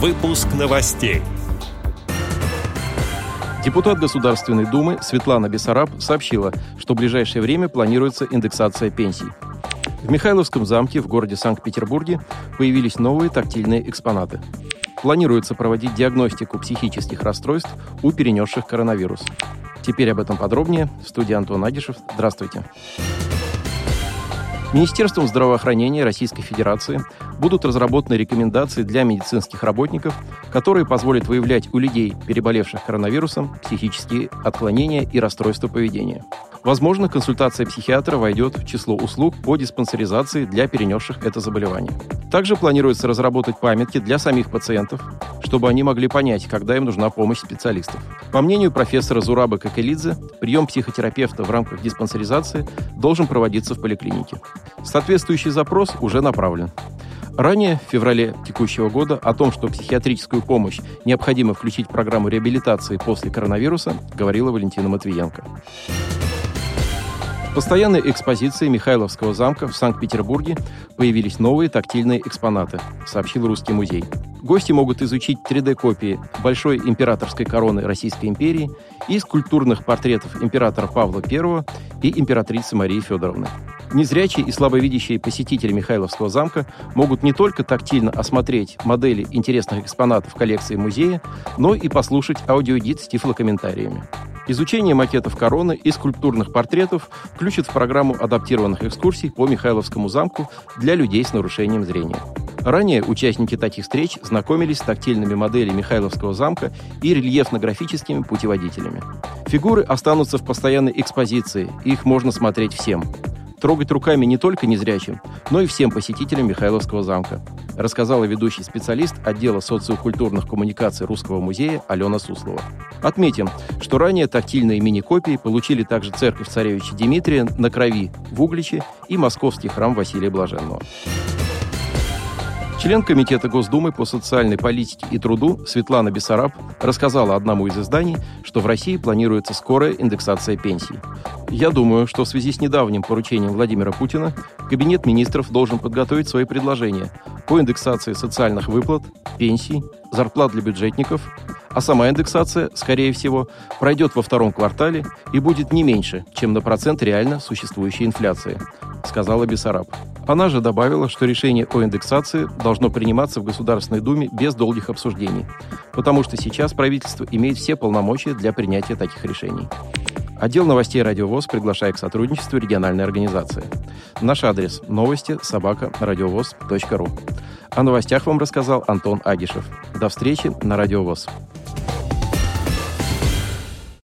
Выпуск новостей. Депутат Государственной Думы Светлана Бессараб сообщила, что в ближайшее время планируется индексация пенсий. В Михайловском замке в городе Санкт-Петербурге появились новые тактильные экспонаты. Планируется проводить диагностику психических расстройств у перенесших коронавирус. Теперь об этом подробнее. В студии Антон Агишев. Здравствуйте. Министерством здравоохранения Российской Федерации будут разработаны рекомендации для медицинских работников, которые позволят выявлять у людей, переболевших коронавирусом, психические отклонения и расстройства поведения. Возможно, консультация психиатра войдет в число услуг по диспансеризации для перенесших это заболевание. Также планируется разработать памятки для самих пациентов, чтобы они могли понять, когда им нужна помощь специалистов. По мнению профессора Зурабы Кокелидзе, прием психотерапевта в рамках диспансеризации должен проводиться в поликлинике. Соответствующий запрос уже направлен. Ранее, в феврале текущего года, о том, что психиатрическую помощь необходимо включить в программу реабилитации после коронавируса, говорила Валентина Матвиенко. Постоянной экспозиции Михайловского замка в Санкт-Петербурге появились новые тактильные экспонаты, сообщил Русский музей. Гости могут изучить 3D-копии большой императорской короны Российской империи и скульптурных портретов императора Павла I и императрицы Марии Федоровны. Незрячие и слабовидящие посетители Михайловского замка могут не только тактильно осмотреть модели интересных экспонатов коллекции музея, но и послушать аудиогид с тифлокомментариями. Изучение макетов короны и скульптурных портретов включит в программу адаптированных экскурсий по Михайловскому замку для людей с нарушением зрения. Ранее участники таких встреч знакомились с тактильными моделями Михайловского замка и рельефно-графическими путеводителями. Фигуры останутся в постоянной экспозиции, их можно смотреть всем трогать руками не только незрячим, но и всем посетителям Михайловского замка, рассказала ведущий специалист отдела социокультурных коммуникаций Русского музея Алена Суслова. Отметим, что ранее тактильные мини-копии получили также церковь царевича Дмитрия на Крови в Угличе и московский храм Василия Блаженного. Член Комитета Госдумы по социальной политике и труду Светлана Бессараб рассказала одному из изданий, что в России планируется скорая индексация пенсий. Я думаю, что в связи с недавним поручением Владимира Путина Кабинет министров должен подготовить свои предложения по индексации социальных выплат, пенсий, зарплат для бюджетников, а сама индексация, скорее всего, пройдет во втором квартале и будет не меньше, чем на процент реально существующей инфляции, сказала Бессараб. Она же добавила, что решение о индексации должно приниматься в Государственной Думе без долгих обсуждений, потому что сейчас правительство имеет все полномочия для принятия таких решений. Отдел новостей «Радиовоз» приглашает к сотрудничеству региональной организации. Наш адрес – новости собака радиовоз.ру. О новостях вам рассказал Антон Агишев. До встречи на «Радиовоз».